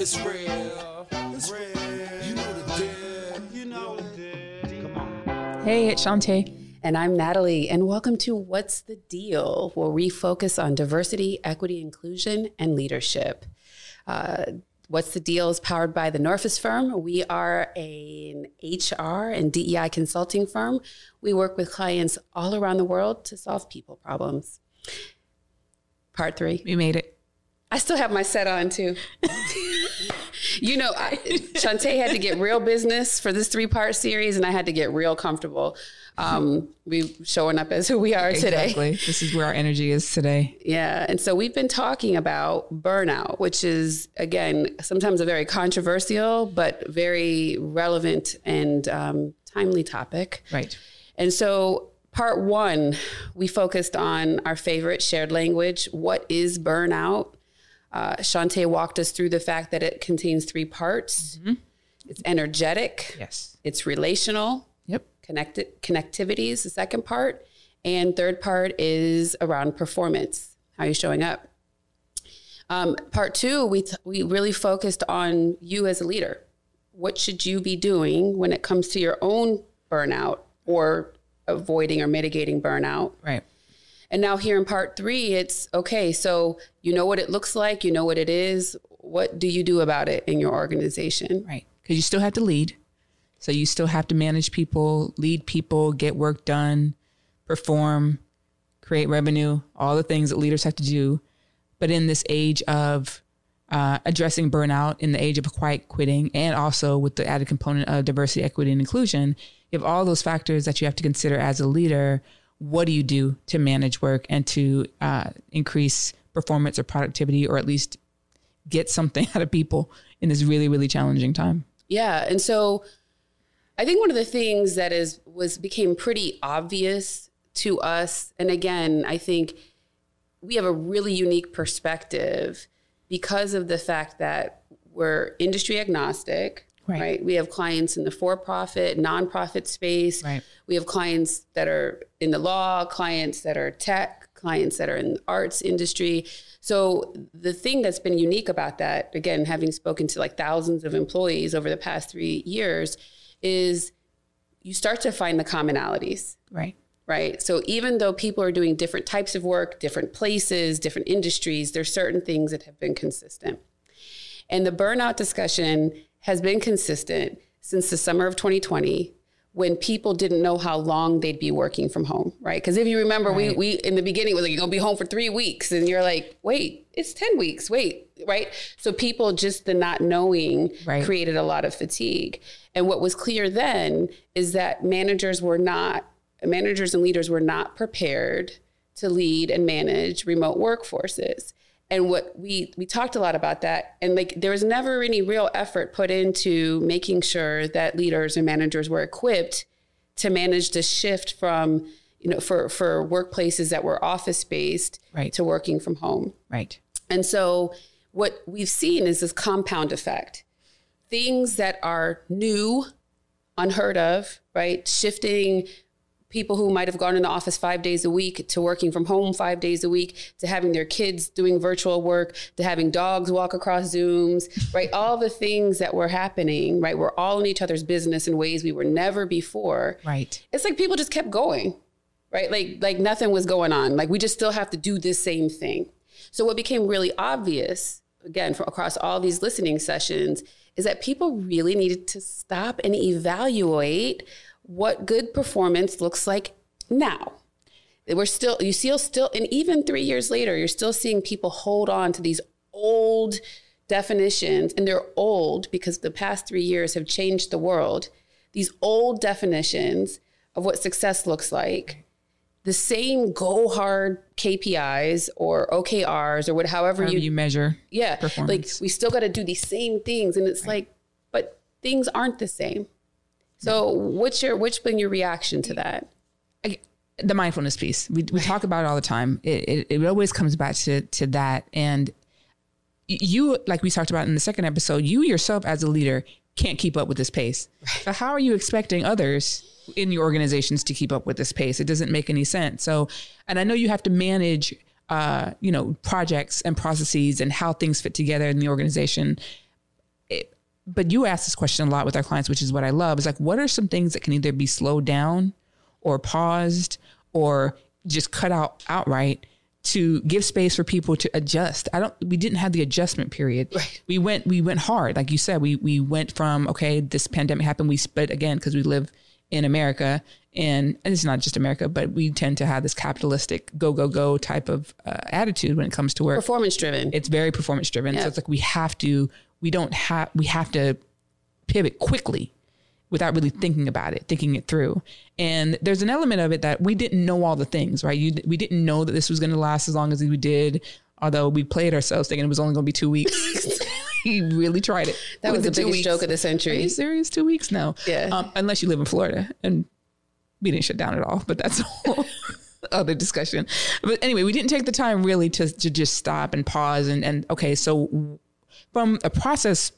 It's real. It's real. You know the deal. You know the deal. Come on. Hey, it's Shanté. And I'm Natalie, and welcome to What's the Deal, where we focus on diversity, equity, inclusion, and leadership. Uh, What's the Deal is powered by the Norfus firm. We are an HR and DEI consulting firm. We work with clients all around the world to solve people problems. Part three. We made it. I still have my set on too. you know, I, Shanté had to get real business for this three part series, and I had to get real comfortable. Um, we showing up as who we are today. Exactly. This is where our energy is today. Yeah. And so we've been talking about burnout, which is, again, sometimes a very controversial, but very relevant and um, timely topic. Right. And so, part one, we focused on our favorite shared language. What is burnout? Uh, Shanté walked us through the fact that it contains three parts. It's energetic, Yes. it's relational, Yep. connected connectivity is the second part. And third part is around performance. How are you showing up? Um, part two we, t- we really focused on you as a leader. What should you be doing when it comes to your own burnout or avoiding or mitigating burnout? Right. And now here in part three it's okay so you know what it looks like you know what it is what do you do about it in your organization Right. Because you still have to lead. So you still have to manage people, lead people, get work done, perform, create revenue, all the things that leaders have to do. But in this age of uh, addressing burnout, in the age of quiet quitting, and also with the added component of diversity, equity, and inclusion, you have all those factors that you have to consider as a leader. What do you do to manage work and to uh, increase performance or productivity, or at least get something out of people in this really, really challenging time? Yeah, and so I think one of the things that is was became pretty obvious to us, and again, I think we have a really unique perspective because of the fact that we're industry agnostic. Right. Right. We have clients in the for-profit, nonprofit space. Right. We have clients that are in the law, clients that are tech, clients that are in the arts industry. So the thing that's been unique about that, again, having spoken to like thousands of employees over the past three years, is you start to find the commonalities Right. right? So even though people are doing different types of work, different places, different industries, there's certain things that have been consistent. And the burnout discussion has been consistent since the summer of 2020 when people didn't know how long they'd be working from home, right? Because if you remember, we, we in the beginning was like, you're gonna be home for three weeks. And you're like, wait, it's 10 weeks, wait, right? So people just the not knowing Right. created a lot of fatigue. And what was clear then is that managers were not, managers and leaders were not prepared to lead and manage remote workforces. And what we we talked a lot about that, and like there was never any real effort put into making sure that leaders and managers were equipped to manage the shift from you know for for workplaces that were office based Right. to working from home. Right. And so what we've seen is this compound effect. Things that are new, unheard of, right? Shifting people who might have gone in the office five days a week to working from home five days a week to having their kids doing virtual work to having dogs walk across zooms right? All the things that were happening right? We're all in each other's business in ways we were never before. Right. it's like people just kept going right? Like like nothing was going on. Like we just still have to do this same thing. So what became really obvious again from across all these listening sessions is that people really needed to stop and evaluate what good performance looks like now. We're still you still still and even three years later you're still seeing people hold on to these old definitions and they're old because the past three years have changed the world. These old definitions of what success looks like the same go hard kpis or okrs or what however However you you measure. yeah like we still got to do these same things and it's like but things aren't the same so what's your what's been your reaction to that I- the mindfulness piece. We, we talk about it all the time. It, it, it always comes back to, to that. And you, like we talked about in the second episode, you yourself as a leader can't keep up with this pace. So how are you expecting others in your organizations to keep up with this pace? It doesn't make any sense. So, and I know you have to manage, uh, you know, projects and processes and how things fit together in the organization. But you ask this question a lot with our clients, which is what I love. Is like, what are some things that can either be slowed down, or paused, or just cut out outright to give space for people to adjust. I don't we didn't have the adjustment period. Right. We went we went hard. Like you said, we we went from okay, this pandemic happened, we split again because we live in America and, and it's not just America, but we tend to have this capitalistic go go go type of uh, attitude when it comes to work. Performance driven. It's very performance driven. So it's like we have to we don't have we have to pivot quickly without really thinking about it, thinking it through. And there's an element of it that we didn't know all the things, right? You, we didn't know that this was going to last as long as we did, although we played ourselves thinking it was only going to be two weeks. he really tried it. that was with the biggest weeks. joke of the century. Are you serious? Two weeks? No. Yeah. Um, unless you live in Florida and we didn't shut down at all, but that's a whole other discussion. But anyway, we didn't take the time really to, to just stop and pause and, and okay, so from a process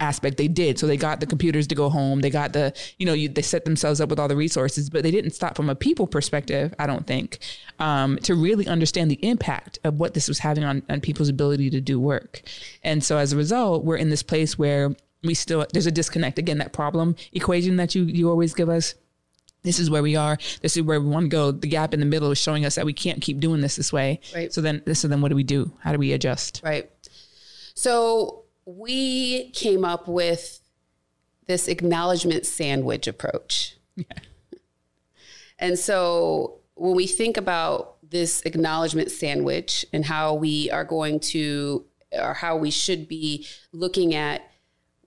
aspect they did so they got the computers to go home they got the you know you, they set themselves up with all the resources but they didn't stop from a people perspective i don't think um, to really understand the impact of what this was having on, on people's ability to do work and so as a result we're in this place where we still there's a disconnect again that problem equation that you you always give us this is where we are. This is where we want to go. The gap in the middle is showing us that we can't keep doing this this way. Right. So then, so then, what do we do? How do we adjust? Right. So we came up with this acknowledgement sandwich approach. And so when we think about this acknowledgement sandwich and how we are going to, or how we should be looking at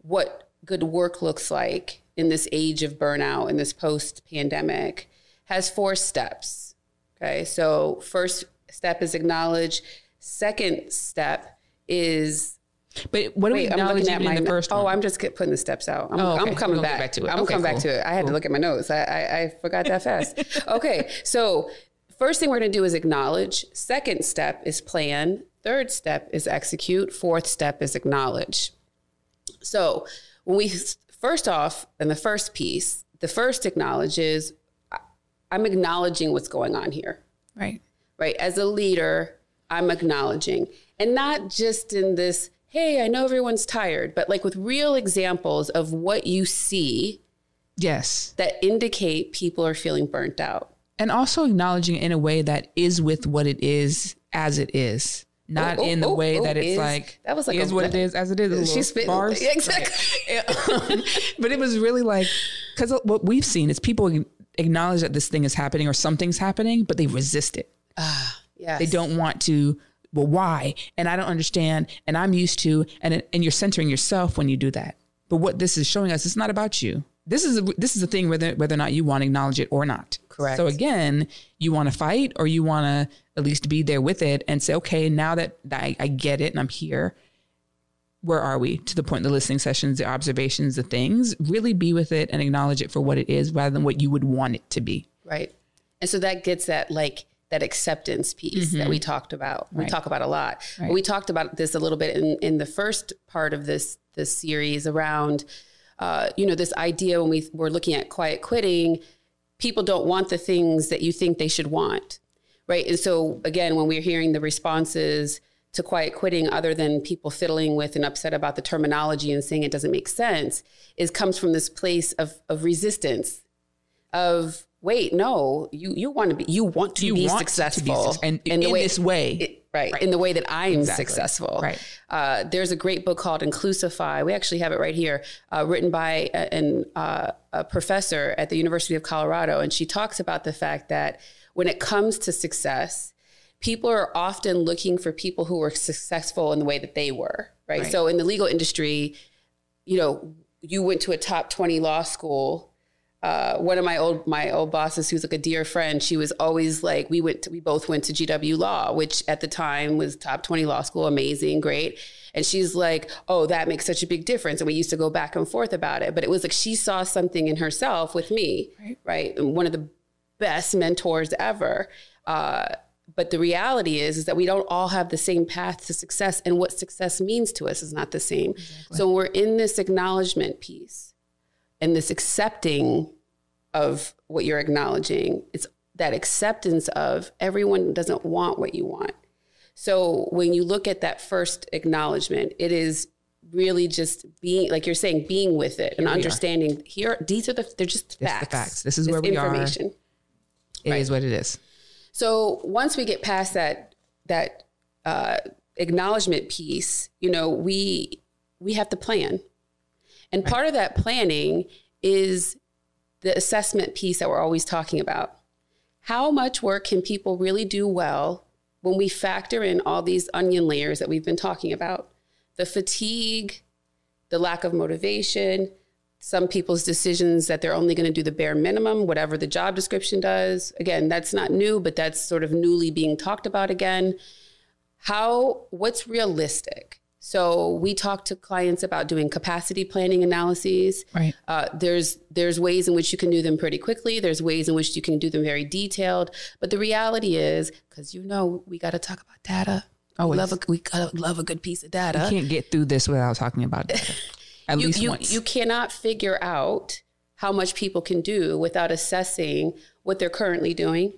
what good work looks like in this age of burnout, in this post pandemic, has four steps. Okay. So, first step is acknowledge. Second step is But what do we Wait, I'm acknowledge looking at my in the first Oh, one? I'm just putting the steps out. I'm, Oh, okay. I'm coming back. back to it. I'm Okay, coming back to it. I had to look at my notes. I, I, I forgot that fast. okay, so first thing we're going to do is acknowledge. Second step is plan. Third step is execute. Fourth step is acknowledge. So when we first off, in the first piece, the first acknowledge is I- I'm acknowledging what's going on here right. right? As a leader, I'm acknowledging and not just in this, hey, I know everyone's tired, but like with real examples of what you see Yes. that indicate people are feeling burnt out. And also acknowledging it in a way that is with what it is as it is. Not Oh, oh, in the oh, way oh, that it's is- like that was like is a- what it is as it is. She's spitting- bars. Yeah, exactly. Um, but it was really like because what we've seen is people acknowledge that this thing is happening or something's happening, but they resist it. Ah, Yes. They don't want to. Well, why? And I don't understand. And I'm used to. And and you're centering yourself when you do that. But what this is showing us, it's not about you. This is a, this is a thing whether whether or not you want to acknowledge it or not. Correct. So again, you want to fight or you want to at least be there with it and say, okay, now that I, I get it and I'm here, where are we to the point the listening sessions, the observations, the things, really be with it and acknowledge it for what it is rather than what you would want it to be. Right. And so that gets that like that acceptance piece that we talked about. We talk about a lot. Right. We talked about this a little bit in, in the first part of this this series around uh, you know, this idea when we were looking at quiet quitting, people don't want the things that you think they should want. Right. And so again, when we're hearing the responses to quiet quitting, other than people fiddling with and upset about the terminology and saying it doesn't make sense, is comes from this place of of resistance of wait, no, you you want to be you want to You be want to be successful and in this way. it- right, in the way that I'm Exactly. successful. Right. Uh, there's a great book called Inclusify. We actually have it right here, uh, written by a, an, uh, a professor at the University of Colorado, and she talks about the fact that when it comes to success, people are often looking for people who were successful in the way that they were. Right. Right. So in the legal industry, you know, you went to a top 20 law school. Uh, one of my old my old bosses, who's like a dear friend, she was always like, we went to, we both went to GW Law, which at the time was top 20 law school, amazing, great. And she's like, oh, that makes such a big difference. And we used to go back and forth about it. But it was like she saw something in herself with me, Right. right? And one of the best mentors ever. Uh, but the reality is, is that we don't all have the same path to success, and what success means to us is not the same. So when we're in this acknowledgement piece and this accepting of what you're acknowledging. It's that acceptance of everyone doesn't want what you want. So when you look at that first acknowledgement, it is really just being like you're saying being with it and understanding here these are the they're just the facts facts. This is where we are. information. It is what it is. So once we get past that that uh, acknowledgement piece, you know, we we have to plan, and part of that planning is the assessment piece that we're always talking about. How much work can people really do well when we factor in all these onion layers that we've been talking about? The fatigue, the lack of motivation, some people's decisions that they're only going to do the bare minimum, whatever the job description does. Again, that's not new, but that's sort of newly being talked about again. How, what's realistic? So we talk to clients about doing capacity planning analyses. Right. Uh, there's there's ways in which you can do them pretty quickly. There's ways in which you can do them very detailed. But the reality is, because you know we got to talk about data. Always. We love a, we gotta love a good piece of data. You can't get through this without talking about data. At you, least you, once. you cannot figure out how much people can do without assessing what they're currently doing,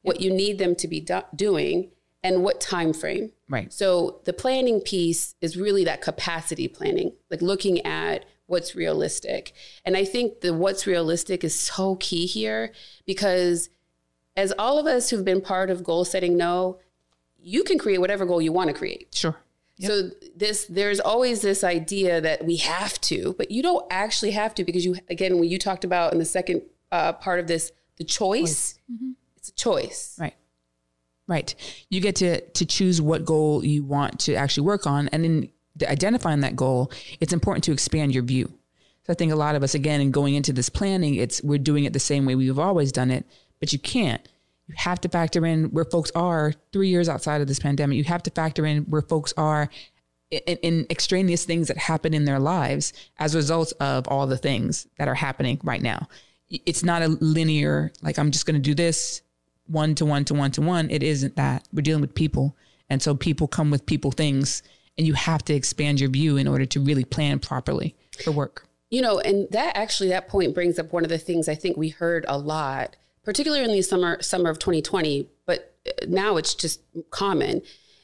what you need them to be do- doing, and what time frame. right. So the planning piece is really that capacity planning, like looking at what's realistic. And I think the what's realistic is so key here because as all of us who've been part of goal setting know, you can create whatever goal you want to create. Sure. So this there's always this idea that we have to, but you don't actually have to because you again when you talked about in the second uh, part of this the choice, it's a choice. Right. Right. You get to to choose what goal you want to actually work on, and in identifying that goal, it's important to expand your view. So I think a lot of us, again, in going into this planning, it's we're doing it the same way we've always done it, but you can't. You have to factor in where folks are three years outside of this pandemic. You have to factor in where folks are in, in extraneous things that happen in their lives as a result of all the things that are happening right now. It's not a linear, like, I'm just going to do this one to one to one to one. It isn't that. We're dealing with people. And so people come with people things, and you have to expand your view in order to really plan properly for work. You know, and that actually that point brings up one of the things I think we heard a lot, particularly in the summer summer of 2020, but uh, now it's just common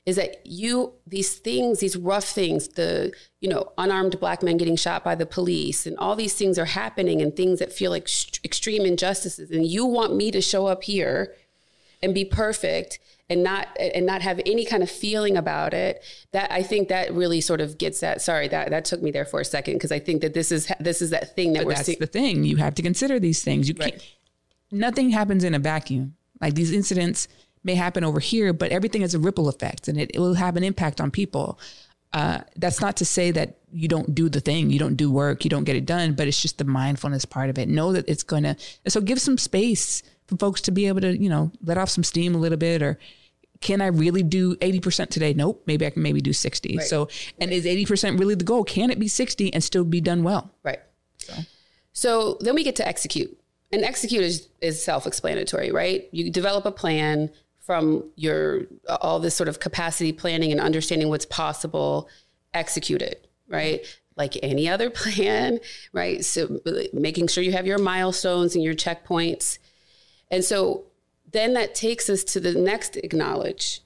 is that you these things these rough things the you know unarmed black men getting shot by the police and all these things are happening and things that feel like extreme injustices and you want me to show up here and be perfect and not and not have any kind of feeling about it that i think that really sort of gets that sorry that that took me there for a second because i think that this is this is that thing that we're That's seeing the thing. You have to consider these things. You can't. Nothing happens in a vacuum. Like these incidents may happen over here, but everything has a ripple effect, and it, it will have an impact on people. Uh, that's not to say that you don't do the thing, you don't do work, you don't get it done, but it's just the mindfulness part of it. Know that it's gonna. So give some space for folks to be able to, you know, let off some steam a little bit, or can I really do 80% today? Nope. Maybe I can maybe do 60. So, and is 80% really the goal? Can it be 60 and still be done well? Right. So. then we get to execute. And execute is, is self-explanatory, right? You develop a plan from your all this sort of capacity planning and understanding what's possible, execute it, right? Like any other plan, right? So making sure you have your milestones and your checkpoints. And so then that takes us to the next acknowledge.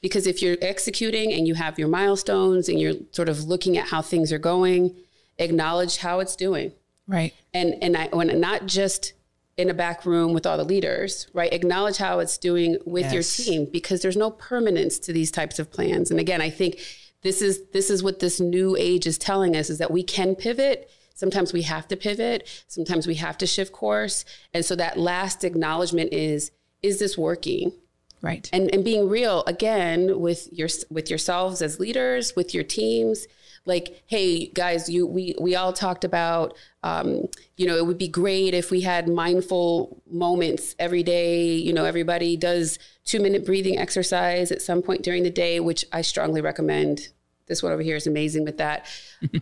Because if you're executing and you have your milestones and you're sort of looking at how things are going, acknowledge how it's doing Right. and and I when not just in a back room with all the leaders, right? Acknowledge how it's doing with Yes. your team because there's no permanence to these types of plans. And again, I think this is this is what this new age is telling us is that we can pivot. Sometimes we have to pivot. Sometimes we have to shift course. And so that last acknowledgement is is this working? Right. and and being real again with your with yourselves as leaders with your teams like hey guys you we we all talked about um, you know it would be great if we had mindful moments every day you know everybody does two minute breathing exercise at some point during the day which i strongly recommend this one over here is amazing with that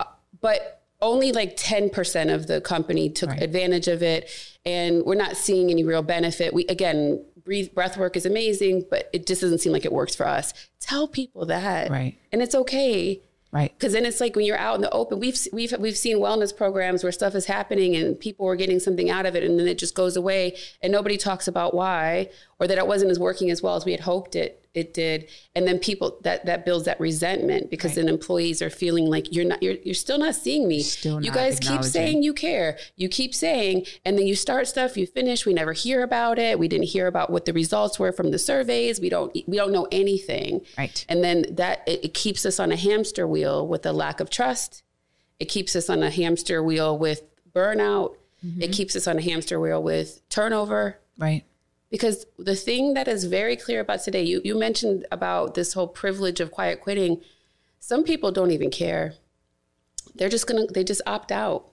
Uh, but only like 10% of the company took advantage of it. And we're not seeing any real benefit. We again breathe breath work is amazing but it just doesn't seem like it works for us. Tell people that. Right. and it's okay. Right. because then it's like when you're out in the open we've we've we've seen wellness programs where stuff is happening and people are getting something out of it and then it just goes away and nobody talks about why or that it wasn't as working as well as we had hoped it it did. And then people that that builds that resentment because Right. then employees are feeling like you're not you're, you're still not seeing me. Still you guys keep saying you care. You keep saying and then you start stuff you finish we never hear about it. We didn't hear about what the results were from the surveys. We don't we don't know anything. Right. and then that it, it keeps us on a hamster wheel with a lack of trust. It keeps us on a hamster wheel with burnout. Mm-hmm. it keeps us on a hamster wheel with turnover. Right. Because the thing that is very clear about today you, you mentioned about this whole privilege of quiet quitting. Some people don't even care. They're just gonna they just opt out.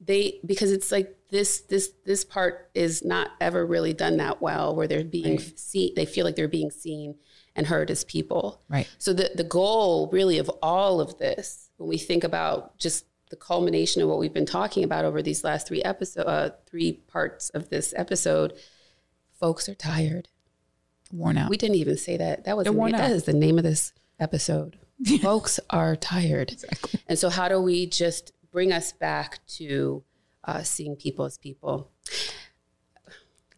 They because it's like this this this part is not ever really done that well where they're being seen they feel like they're being seen and heard as people. Right. so the the goal really of all of this when we think about just the culmination of what we've been talking about over these last three episode uh, three parts of this episode folks are tired Worn out. we didn't even say that. That was They're the worn name, out. that is the name of this episode. Folks are tired, Exactly. and so how do we just bring us back to uh, seeing people as people?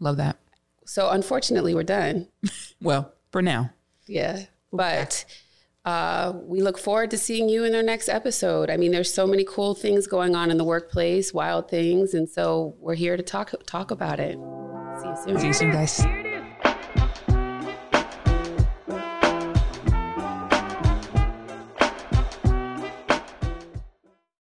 Love that. So unfortunately, we're done. Well, for now. Yeah, but uh, we look forward to seeing you in our next episode. I mean, there's so many cool things going on in the workplace, wild things, and so we're here to talk talk about it. Soon. See you soon, guys.